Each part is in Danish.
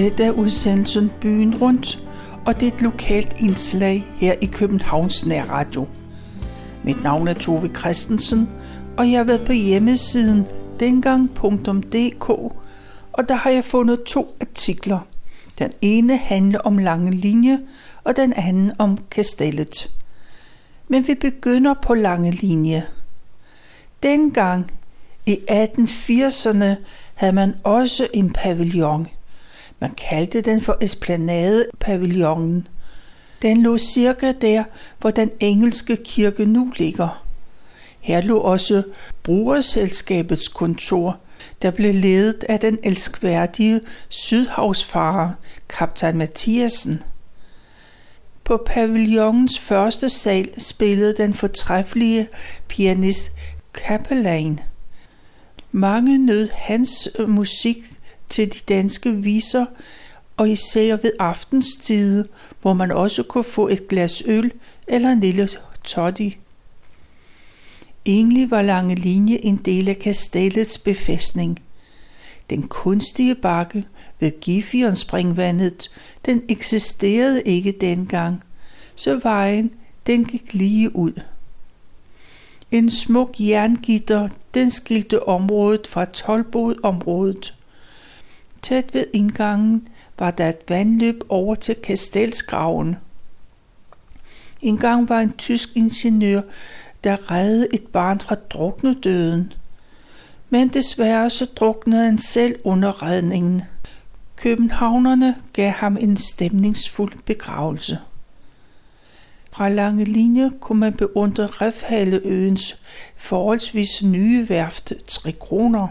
Dette er udsendelsen Byen Rundt, og det er et lokalt indslag her i Københavns Nærradio. Mit navn er Tove Christensen, og jeg har været på hjemmesiden dengang.dk, og der har jeg fundet to artikler. Den ene handler om lange linje, og den anden om kastellet. Men vi begynder på lange linje. Dengang i 1880'erne havde man også en pavillon – man kaldte den for Esplanade-pavillonen. Den lå cirka der, hvor den engelske kirke nu ligger. Her lå også brugerselskabets kontor, der blev ledet af den elskværdige sydhavsfarer, kaptajn Mathiasen. På pavillonens første sal spillede den fortræffelige pianist Capellan. Mange nød hans musik til de danske viser, og især ved aftenstide, hvor man også kunne få et glas øl eller en lille toddy. Egentlig var Lange Linje en del af kastellets befæstning. Den kunstige bakke ved Gifion-springvandet, den eksisterede ikke dengang, så vejen den gik lige ud. En smuk jerngitter, den skilte området fra Tolbod-området. Tæt ved indgangen var der et vandløb over til Kastelsgraven. En gang var en tysk ingeniør, der reddede et barn fra druknedøden. Men desværre så druknede han selv under redningen. Københavnerne gav ham en stemningsfuld begravelse. Fra lange linjer kunne man beundre Refhaleøens forholdsvis nye værft Trikroner.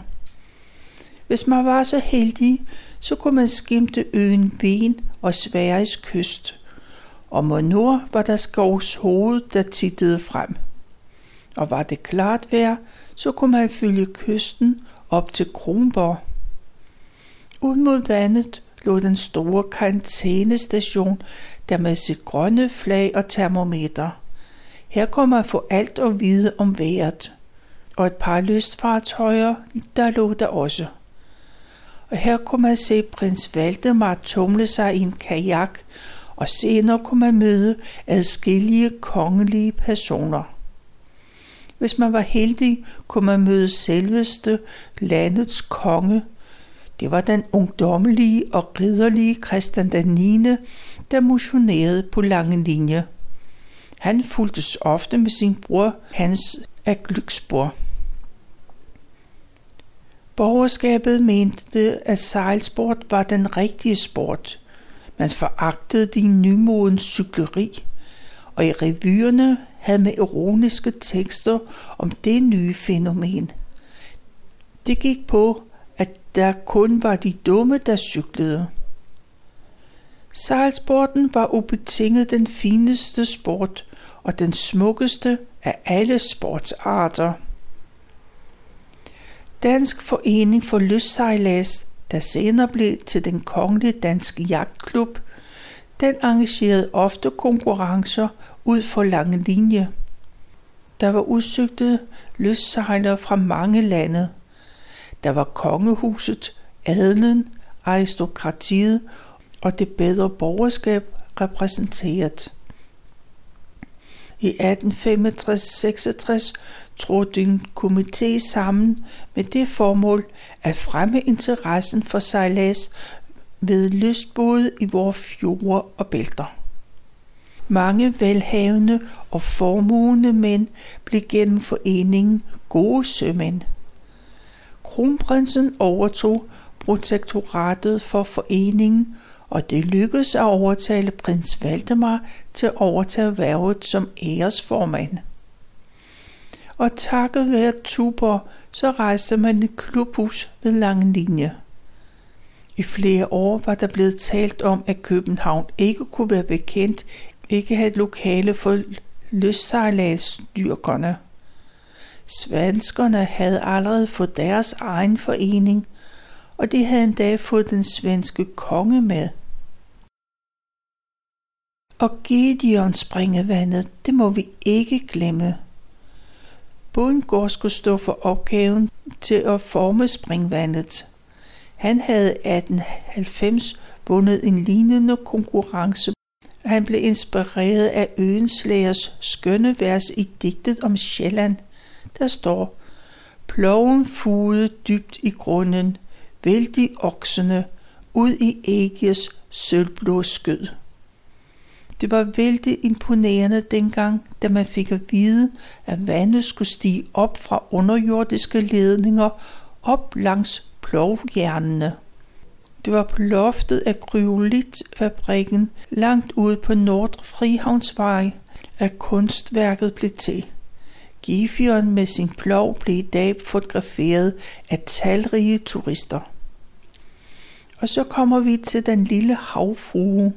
Hvis man var så heldig, så kunne man skimte øen Ven og Sveriges kyst. Og mod nord var der skovs hoved, der tittede frem. Og var det klart vejr, så kunne man følge kysten op til Kronborg. Ud mod vandet lå den store karantænestation, der med sit grønne flag og termometer. Her kunne man få alt at vide om vejret. Og et par lystfartøjer, der lå der også og her kunne man se prins Valdemar tumle sig i en kajak, og senere kunne man møde adskillige kongelige personer. Hvis man var heldig, kunne man møde selveste landets konge. Det var den ungdommelige og ridderlige Christian den 9., der motionerede på lange linje. Han fulgtes ofte med sin bror Hans af Glücksborg. Borgerskabet mente, at sejlsport var den rigtige sport. Man foragtede de nymodens cykleri, og i revyerne havde med ironiske tekster om det nye fænomen. Det gik på, at der kun var de dumme, der cyklede. Sejlsporten var ubetinget den fineste sport og den smukkeste af alle sportsarter. Dansk Forening for Lystsejlads, der senere blev til den kongelige danske jagtklub, den arrangerede ofte konkurrencer ud for lange linje. Der var udsøgte lystsejlere fra mange lande. Der var kongehuset, adelen, aristokratiet og det bedre borgerskab repræsenteret. I 1865-66 trådte en komité sammen med det formål at fremme interessen for sejlads ved lystbåde i vores fjorde og bælter. Mange velhavende og formuende mænd blev gennem foreningen gode sømænd. Kronprinsen overtog protektoratet for foreningen, og det lykkedes at overtale prins Valdemar til at overtage værvet som æresformand og takket være Tuborg, så rejste man et klubhus ved lange linje. I flere år var der blevet talt om, at København ikke kunne være bekendt, ikke have et lokale for løssejladsdyrkerne. Svenskerne havde allerede fået deres egen forening, og de havde endda fået den svenske konge med. Og Gideon springevandet, det må vi ikke glemme. Bundgaard skulle stå for opgaven til at forme springvandet. Han havde 1890 vundet en lignende konkurrence. Han blev inspireret af Øenslagers skønne vers i digtet om Sjælland. Der står, Ploven fugede dybt i grunden, vældig oksene, ud i ægges sølvblå skød. Det var vældig imponerende dengang, da man fik at vide, at vandet skulle stige op fra underjordiske ledninger op langs plovhjernene. Det var på loftet af kryolitfabrikken langt ude på Nordre Frihavnsvej, at kunstværket blev til. Gifion med sin plov blev i dag fotograferet af talrige turister. Og så kommer vi til den lille havfrue.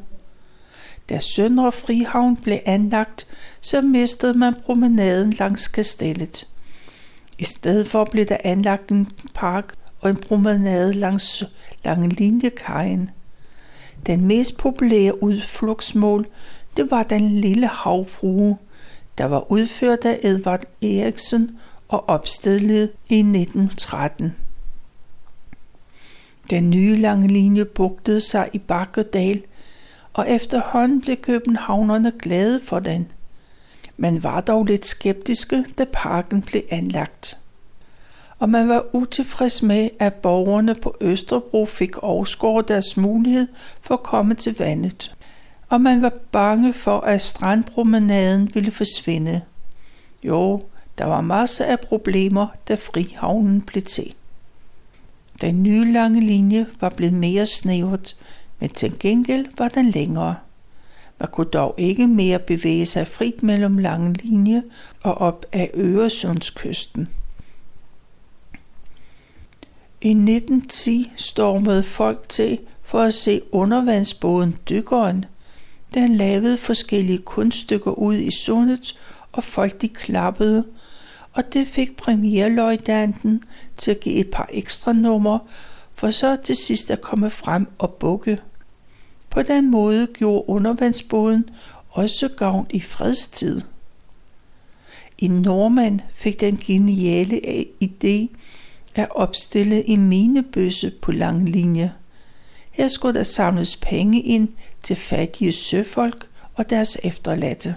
Da Søndre Frihavn blev anlagt, så mistede man promenaden langs kastellet. I stedet for blev der anlagt en park og en promenade langs lange linjekajen. Den mest populære udflugtsmål, det var den lille havfrue, der var udført af Edvard Eriksen og opstillet i 1913. Den nye lange linje bugtede sig i Bakkedal, og efterhånden blev københavnerne glade for den. Man var dog lidt skeptiske, da parken blev anlagt. Og man var utilfreds med, at borgerne på Østerbro fik overskåret deres mulighed for at komme til vandet. Og man var bange for, at strandpromenaden ville forsvinde. Jo, der var masser af problemer, da frihavnen blev til. Den nye lange linje var blevet mere snævert, men til gengæld var den længere. Man kunne dog ikke mere bevæge sig frit mellem lange linje og op ad Øresundskysten. I 1910 stormede folk til for at se undervandsbåden Dykkeren. Den lavede forskellige kunststykker ud i sundet, og folk de klappede, og det fik premierløjtanten til at give et par ekstra numre, for så til sidst at komme frem og bukke. På den måde gjorde undervandsbåden også gavn i fredstid. En nordmand fik den geniale idé at opstille en minebøsse på lang linje. Her skulle der samles penge ind til fattige søfolk og deres efterladte.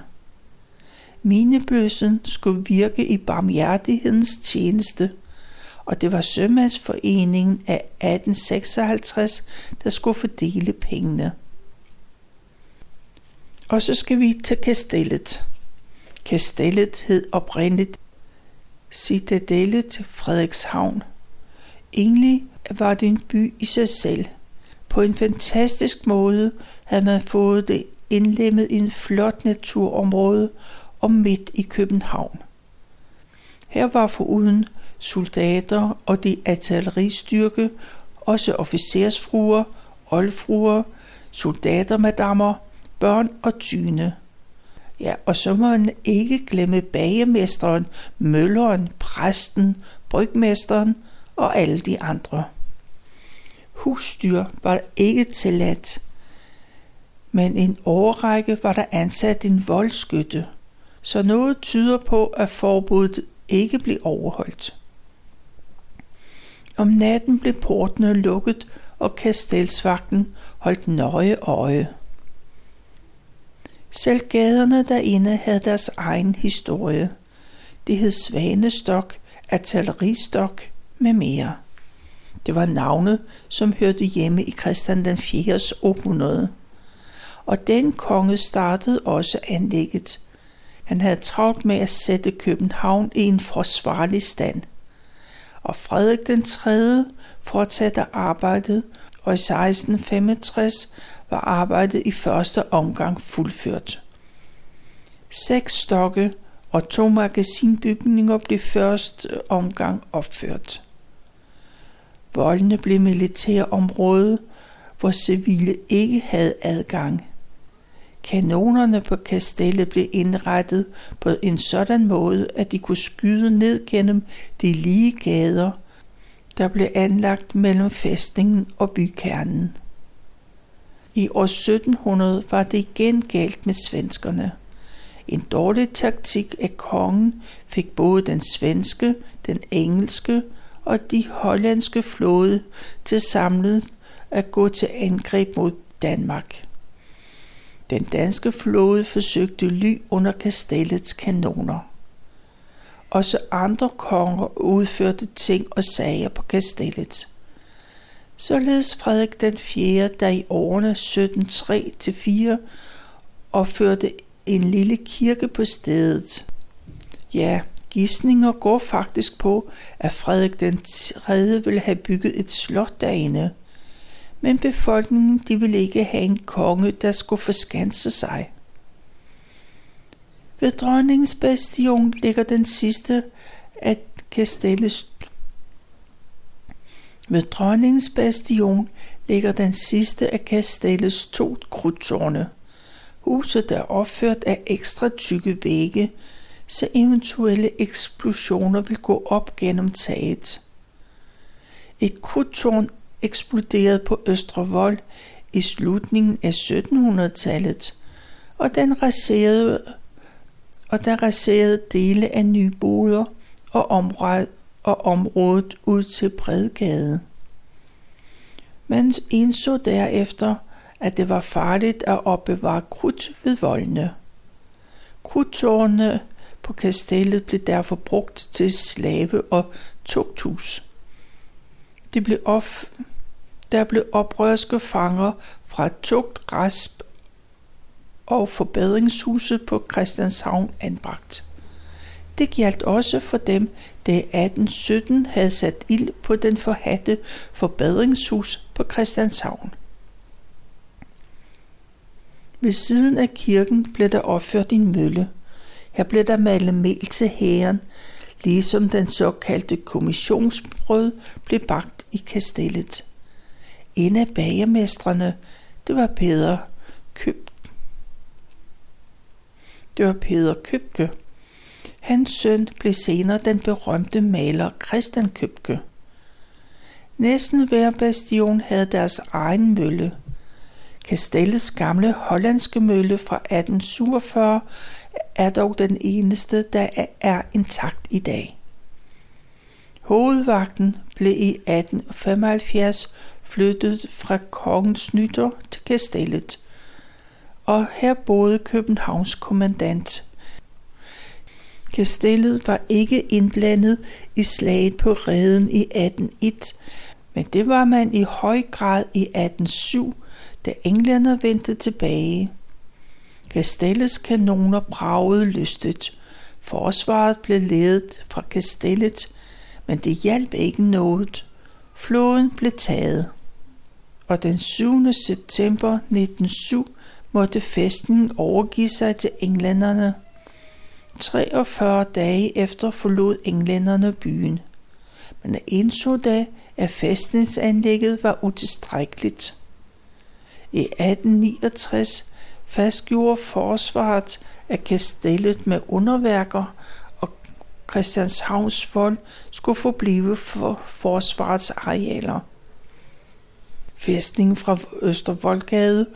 Minebøssen skulle virke i barmhjertighedens tjeneste, og det var Sømandsforeningen af 1856, der skulle fordele pengene. Og så skal vi til kastellet. Kastellet hed oprindeligt Citadellet Frederikshavn. Egentlig var det en by i sig selv. På en fantastisk måde havde man fået det indlemmet i en flot naturområde og midt i København. Her var foruden soldater og de artilleristyrke også officersfruer, oldfruer, soldatermadammer, børn og tyne. Ja, og så må man ikke glemme bagemesteren, mølleren, præsten, brygmesteren og alle de andre. Husdyr var ikke tilladt, men en årrække var der ansat en voldskytte, så noget tyder på, at forbuddet ikke blev overholdt. Om natten blev portene lukket, og kastelsvagten holdt nøje øje. Selv gaderne derinde havde deres egen historie. Det hed Svanestok, Artilleristok med mere. Det var navne, som hørte hjemme i Christian den 4. århundrede. Og den konge startede også anlægget. Han havde travlt med at sætte København i en forsvarlig stand. Og Frederik den 3. fortsatte arbejdet, og i 1665 var arbejdet i første omgang fuldført. Seks stokke og to magasinbygninger blev første omgang opført. Voldene blev militærområde, hvor civile ikke havde adgang. Kanonerne på kastellet blev indrettet på en sådan måde, at de kunne skyde ned gennem de lige gader, der blev anlagt mellem fæstningen og bykernen. I år 1700 var det igen galt med svenskerne. En dårlig taktik af kongen fik både den svenske, den engelske og de hollandske flåde til samlet at gå til angreb mod Danmark. Den danske flåde forsøgte ly under kastellets kanoner. Også andre konger udførte ting og sager på kastellet. Således Frederik den 4., der i årene 1703-4 opførte en lille kirke på stedet. Ja, gissninger går faktisk på, at Frederik den 3. ville have bygget et slot derinde. Men befolkningen de ville ikke have en konge, der skulle forskanse sig. Ved dronningens bastion ligger den sidste af kastellets ved dronningens bastion ligger den sidste af kastellets to krudtårne. Huset er opført af ekstra tykke vægge, så eventuelle eksplosioner vil gå op gennem taget. Et krudtårn eksploderede på Østre Vold i slutningen af 1700-tallet, og den raserede og der raserede dele af nyboder og, områder og området ud til Bredgade. Man indså derefter, at det var farligt at opbevare krudt ved voldene. Krudtårne på kastellet blev derfor brugt til slave- og tugthus. De blev of, der blev oprørske fanger fra tugt, rasp og forbedringshuset på Christianshavn anbragt. Det galt også for dem, der 1817 havde sat ild på den forhatte forbedringshus på Christianshavn. Ved siden af kirken blev der opført en mølle. Her blev der malet mel til hæren, ligesom den såkaldte kommissionsbrød blev bagt i kastellet. En af bagermestrene, det var Peder Køb. Det var Peder Købke. Hans søn blev senere den berømte maler Christian Købke. Næsten hver bastion havde deres egen mølle. Kastellets gamle hollandske mølle fra 1847 er dog den eneste, der er intakt i dag. Hovedvagten blev i 1875 flyttet fra Kongens Nytter til Kastellet, og her boede Københavns kommandant. Kastellet var ikke indblandet i slaget på Reden i 1801, men det var man i høj grad i 1807, da englænder vendte tilbage. Kastellets kanoner bragede lystet. Forsvaret blev ledet fra kastellet, men det hjalp ikke noget. Floden blev taget. Og den 7. september 1907 måtte festen overgive sig til englænderne. 43 dage efter forlod englænderne byen. Men indså da, at fæstningsanlægget var utilstrækkeligt. I 1869 fastgjorde forsvaret af kastellet med underværker, og Christianshavns vold skulle forblive for forsvarets arealer. Fæstningen fra Østervoldgade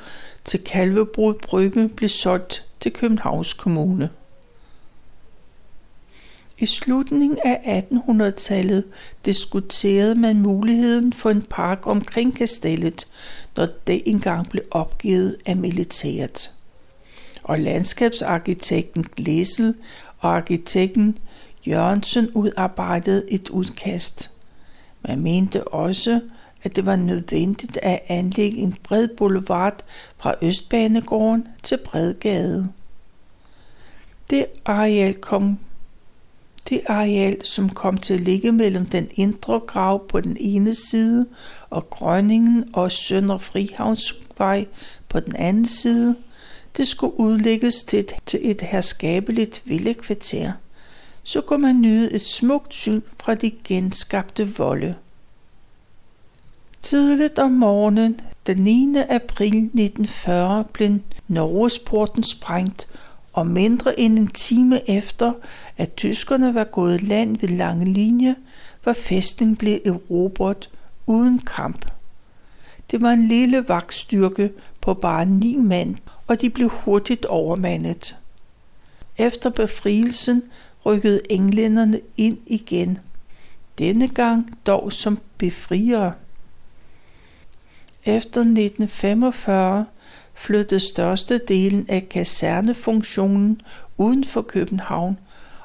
til Kalvebrud Brygge blev solgt til Københavns Kommune. I slutningen af 1800-tallet diskuterede man muligheden for en park omkring kastellet, når det engang blev opgivet af militæret. Og landskabsarkitekten Glæsel og arkitekten Jørgensen udarbejdede et udkast. Man mente også, at det var nødvendigt at anlægge en bred boulevard fra Østbanegården til Bredgade. Det areal kom det areal, som kom til at ligge mellem den indre grav på den ene side og Grønningen og Sønder Frihavnsvej på den anden side, det skulle udlægges til et, til et herskabeligt villekvarter. Så kunne man nyde et smukt syn fra de genskabte volde. Tidligt om morgenen den 9. april 1940 blev Norgesporten sprængt, og mindre end en time efter, at tyskerne var gået land ved lange linje, var fæstningen blevet erobret uden kamp. Det var en lille vagtstyrke på bare ni mand, og de blev hurtigt overmandet. Efter befrielsen rykkede englænderne ind igen. Denne gang dog som befriere. Efter 1945 flyttede størstedelen af kasernefunktionen uden for København,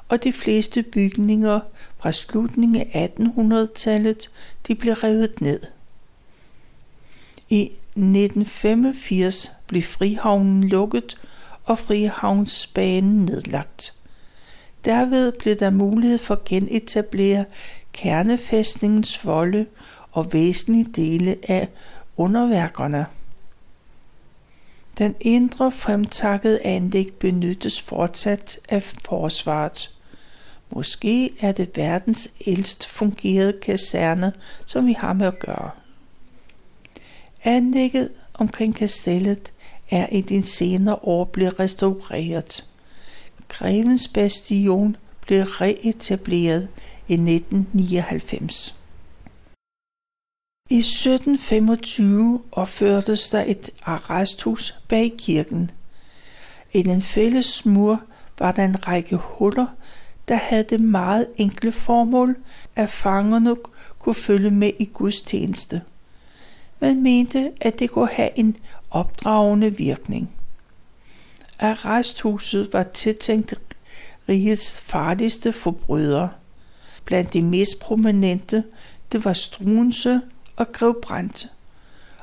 og de fleste bygninger fra slutningen af 1800-tallet de blev revet ned. I 1985 blev Frihavnen lukket og Frihavnsbanen nedlagt. Derved blev der mulighed for at genetablere kernefæstningens volde og væsentlige dele af underværkerne. Den indre fremtakkede anlæg benyttes fortsat af forsvaret. Måske er det verdens ældst fungerede kaserne, som vi har med at gøre. Anlægget omkring kastellet er i den senere år blevet restaureret. Grevens Bastion blev reetableret i 1999. I 1725 opførtes der et arresthus bag kirken. I den fælles mur var der en række huller, der havde det meget enkle formål, at fangerne kunne følge med i gudstjeneste. Man mente, at det kunne have en opdragende virkning. Arresthuset var tiltænkt rigets farligste forbrydere. Blandt de mest prominente, det var Struense og Grev Brandt,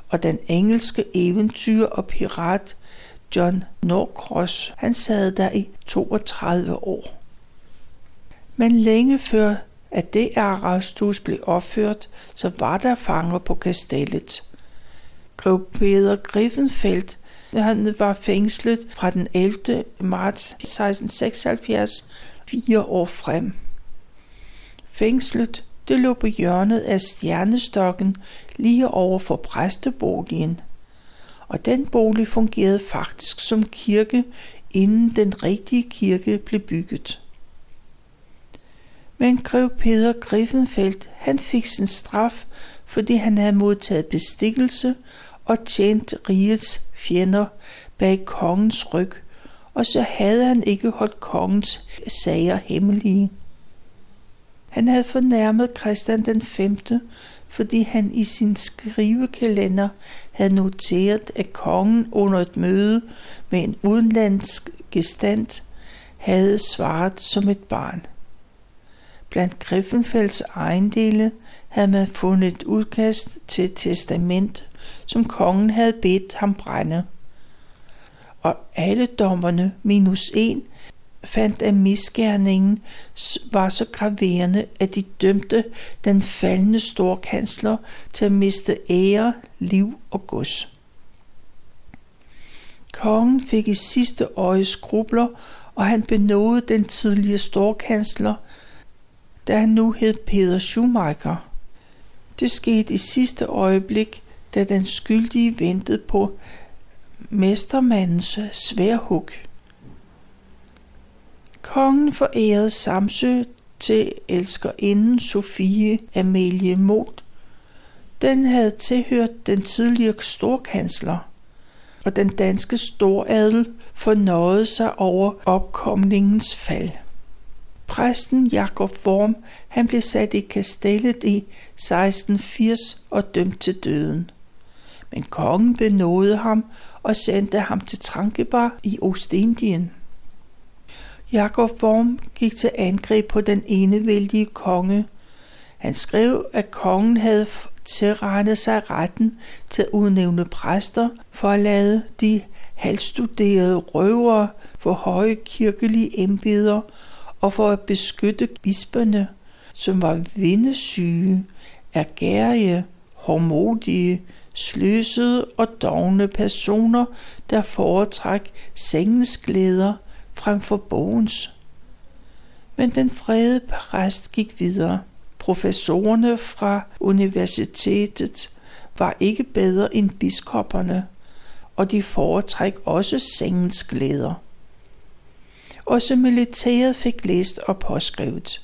og den engelske eventyr og pirat John Norcross, han sad der i 32 år. Men længe før at det arresthus blev opført, så var der fanger på kastellet. Grev Peter Griffenfeldt, han var fængslet fra den 11. marts 1676, fire år frem. Fængslet det lå på hjørnet af stjernestokken lige over for præsteboligen. Og den bolig fungerede faktisk som kirke, inden den rigtige kirke blev bygget. Men grev Peter Griffenfeldt, han fik sin straf, fordi han havde modtaget bestikkelse og tjent rigets fjender bag kongens ryg, og så havde han ikke holdt kongens sager hemmelige. Han havde fornærmet Christian den 5., fordi han i sin skrivekalender havde noteret, at kongen under et møde med en udenlandsk gestand havde svaret som et barn. Blandt Griffenfelds ejendele havde man fundet et udkast til et testament, som kongen havde bedt ham brænde. Og alle dommerne minus en fandt, at misgerningen var så graverende, at de dømte den faldende storkansler til at miste ære, liv og gods. Kongen fik i sidste øje skrubler, og han benåede den tidligere storkansler, da han nu hed Peter Schumacher. Det skete i sidste øjeblik, da den skyldige ventede på mestermandens sværhug. Kongen forærede Samsø til elskerinden Sofie Amelie Mot. Den havde tilhørt den tidligere storkansler, og den danske storadel fornøjede sig over opkomlingens fald. Præsten Jakob Worm, han blev sat i kastellet i 1680 og dømt til døden. Men kongen benåede ham og sendte ham til Trankebar i Ostindien. Jakob Worm gik til angreb på den enevældige konge. Han skrev, at kongen havde tilrettet sig retten til at udnævne præster for at lade de halvstuderede røvere for høje kirkelige embeder og for at beskytte bisperne, som var vindesyge, ergærige, hårdmodige, sløsede og dogne personer, der foretræk sengens glæder frem for bogens. Men den frede præst gik videre. Professorerne fra universitetet var ikke bedre end biskopperne, og de foretræk også sengens glæder. Også militæret fik læst og påskrevet.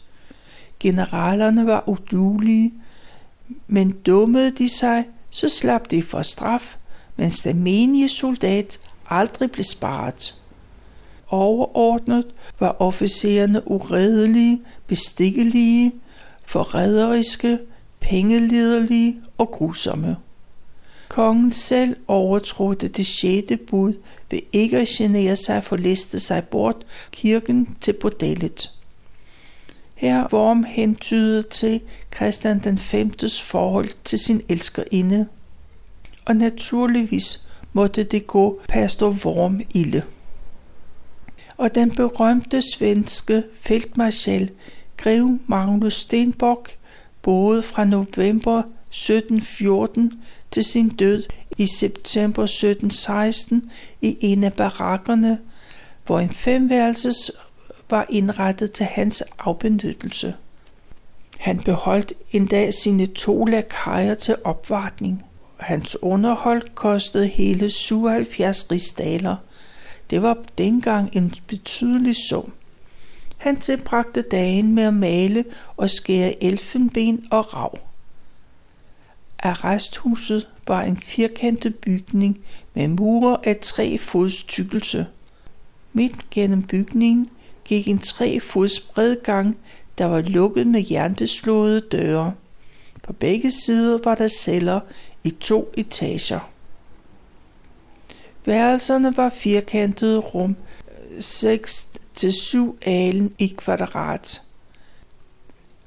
Generalerne var udulige, men dummede de sig, så slap de for straf, mens den menige soldat aldrig blev sparet. Overordnet var officererne uredelige, bestikkelige, forræderiske, pengeliderlige og grusomme. Kongen selv overtrådte det sjette bud ved ikke at genere sig for liste sig bort kirken til bordellet. Her Worm hentyder til Christian den 5. forhold til sin elskerinde. Og naturligvis måtte det gå pastor Worm ilde. Og den berømte svenske feltmarskal Grev Magnus Stenbock boede fra november 1714 til sin død i september 1716 i en af barakkerne, hvor en femværelses var indrettet til hans afbenyttelse. Han beholdt endda sine to lakajer til opvartning. Hans underhold kostede hele 77 rigsdaler. Det var dengang en betydelig sum. Han tilbragte dagen med at male og skære elfenben og rav. Arresthuset var en firkantet bygning med mure af tre fods tykkelse. Midt gennem bygningen gik en tre fods bred gang, der var lukket med jernbeslåede døre. På begge sider var der celler i to etager. Værelserne var firkantede rum, 6 til 7 alen i kvadrat.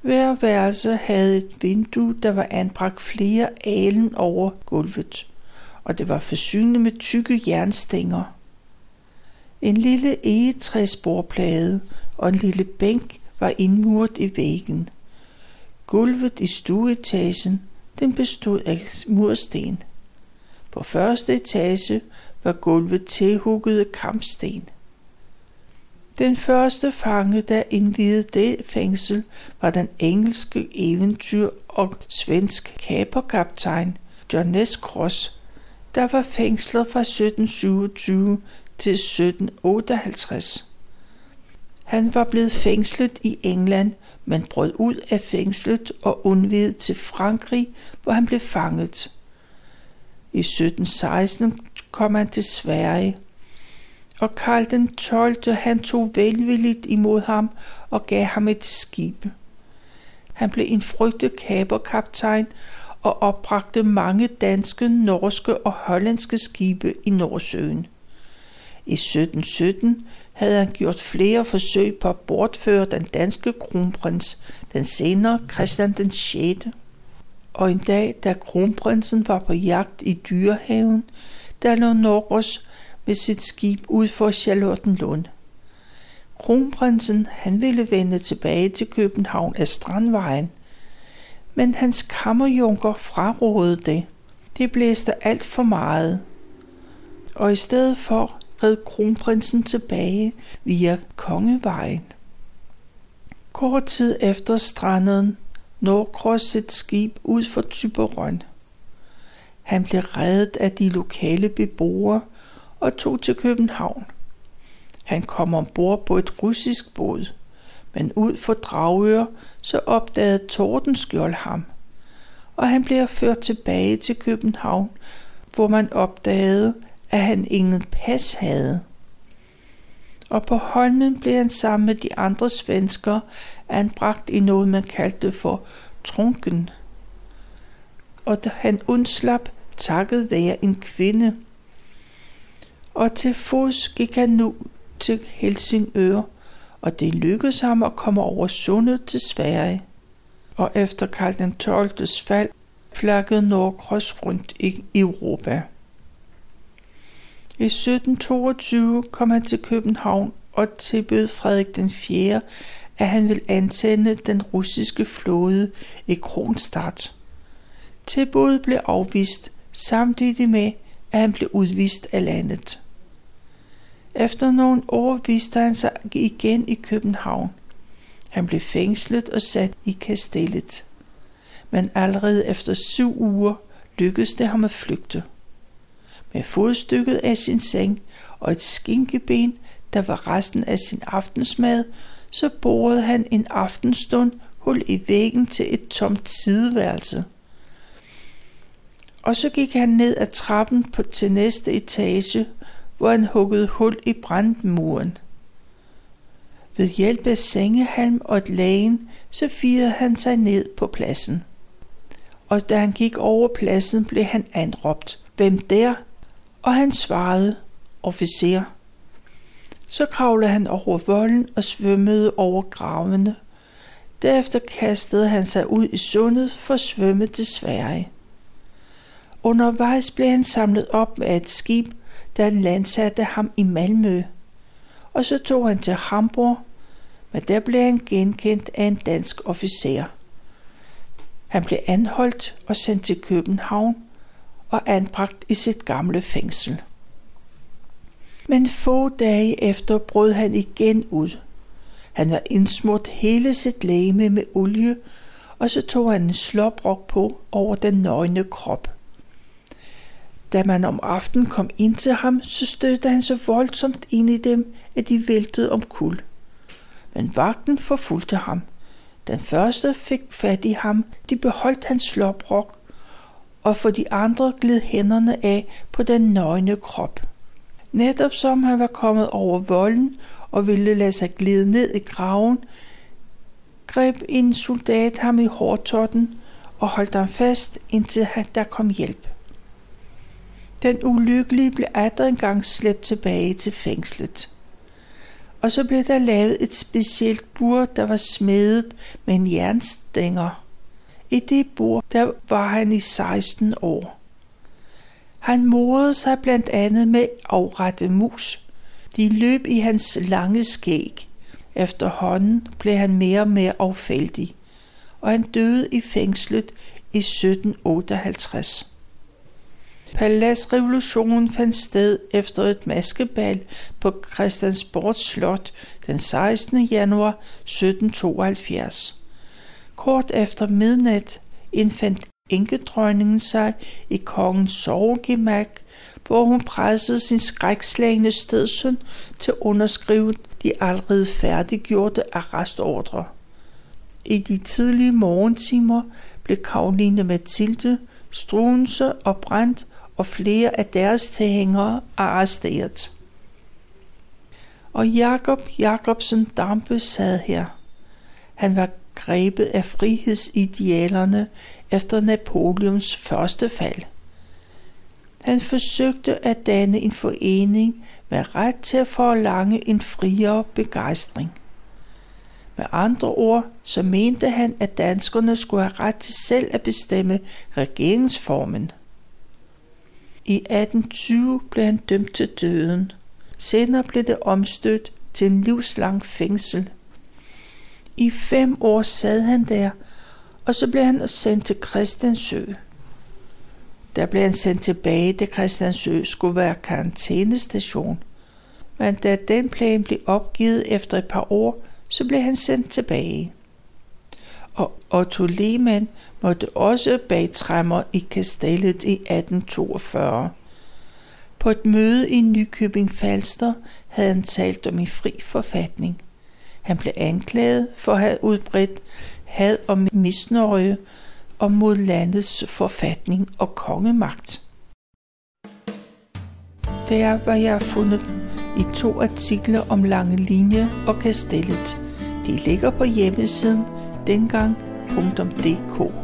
Hver værelse havde et vindue, der var anbragt flere alen over gulvet, og det var forsynet med tykke jernstænger. En lille egetræsbordplade og en lille bænk var indmuret i væggen. Gulvet i stueetagen, den bestod af mursten. På første etage var gulvet tilhuggede kampsten. Den første fange, der indvidede det fængsel, var den engelske eventyr og svensk kaperkaptajn John Cross, der var fængslet fra 1727 til 1758. Han var blevet fængslet i England, men brød ud af fængslet og undved til Frankrig, hvor han blev fanget. I 1716 kom han til Sverige og Karl den 12. han tog velvilligt imod ham og gav ham et skib. Han blev en frygtet kaberkaptajn og opbragte mange danske, norske og hollandske skibe i Nordsøen. I 1717 havde han gjort flere forsøg på at bortføre den danske kronprins, den senere Christian den 6. Og en dag, da kronprinsen var på jagt i dyrehaven, der lå Norges med sit skib ud for Charlottenlund. Kronprinsen han ville vende tilbage til København af Strandvejen, men hans kammerjunker frarådede det. Det blæste alt for meget, og i stedet for red kronprinsen tilbage via Kongevejen. Kort tid efter strandede Norcross sit skib ud for Typerøn. Han blev reddet af de lokale beboere, og tog til København. Han kom ombord på et russisk båd, men ud for Dragør så opdagede Tordenskjold ham, og han blev ført tilbage til København, hvor man opdagede, at han ingen pas havde. Og på Holmen blev han sammen med de andre svensker anbragt i noget, man kaldte for trunken. Og da han undslap, takket være en kvinde, og til fods gik han nu til Helsingør, og det lykkedes ham at komme over sundet til Sverige. Og efter Karl den 12. fald flakkede Nordkross rundt i Europa. I 1722 kom han til København og tilbød Frederik den 4., at han ville antænde den russiske flåde i Kronstadt. Tilbuddet blev afvist, samtidig med, at han blev udvist af landet. Efter nogle år viste han sig igen i København. Han blev fængslet og sat i kastellet. Men allerede efter syv uger lykkedes det ham at flygte. Med fodstykket af sin seng og et skinkeben, der var resten af sin aftensmad, så borede han en aftenstund hul i væggen til et tomt sideværelse. Og så gik han ned ad trappen på, til næste etage, hvor han huggede hul i brandmuren. Ved hjælp af sengehalm og et lagen, så firede han sig ned på pladsen. og da han gik over pladsen, blev han anråbt. Hvem der? Og han svarede, officer. Så kravlede han over volden og svømmede over gravene. Derefter kastede han sig ud i sundet for at svømme til Sverige. Undervejs blev han samlet op af et skib, der landsatte ham i Malmø. Og så tog han til Hamburg, men der blev han genkendt af en dansk officer. Han blev anholdt og sendt til København og anbragt i sit gamle fængsel. Men få dage efter brød han igen ud. Han var indsmurt hele sit læge med olie, og så tog han en sloprok på over den nøgne krop. Da man om aftenen kom ind til ham, så stødte han så voldsomt ind i dem, at de væltede om kul. Men vagten forfulgte ham. Den første fik fat i ham, de beholdt hans sloprok, og for de andre gled hænderne af på den nøgne krop. Netop som han var kommet over volden og ville lade sig glide ned i graven, greb en soldat ham i hårtotten og holdt ham fast, indtil der kom hjælp. Den ulykkelige blev atter engang slæbt tilbage til fængslet. Og så blev der lavet et specielt bur, der var smedet med en jernstænger. I det bur, der var han i 16 år. Han morede sig blandt andet med afrette mus. De løb i hans lange skæg. Efterhånden blev han mere og mere affældig, og han døde i fængslet i 1758. Paladsrevolutionen fandt sted efter et maskebal på Christiansborg Slot den 16. januar 1772. Kort efter midnat indfandt enkedronningen sig i kongens sovegemak, hvor hun pressede sin skrækslagne stedsøn til at underskrive de allerede færdiggjorte arrestordre. I de tidlige morgentimer blev Karoline Mathilde, Struense og Brandt og flere af deres tilhængere arresteret. Og Jakob Jakobsen Dampe sad her. Han var grebet af frihedsidealerne efter Napoleons første fald. Han forsøgte at danne en forening med ret til at forlange en friere begejstring. Med andre ord, så mente han, at danskerne skulle have ret til selv at bestemme regeringsformen. I 1820 blev han dømt til døden. Senere blev det omstødt til en livslang fængsel. I fem år sad han der, og så blev han sendt til Christiansø. Der blev han sendt tilbage, da Christiansø skulle være karantænestation. Men da den plan blev opgivet efter et par år, så blev han sendt tilbage. Og Otto Lehmann måtte også bagtræmmer i kastellet i 1842. På et møde i Nykøbing Falster havde han talt om i fri forfatning. Han blev anklaget for at have udbredt had og misnøje og mod landets forfatning og kongemagt. Der var jeg fundet i to artikler om lange linje og kastellet. De ligger på hjemmesiden dengang.dk.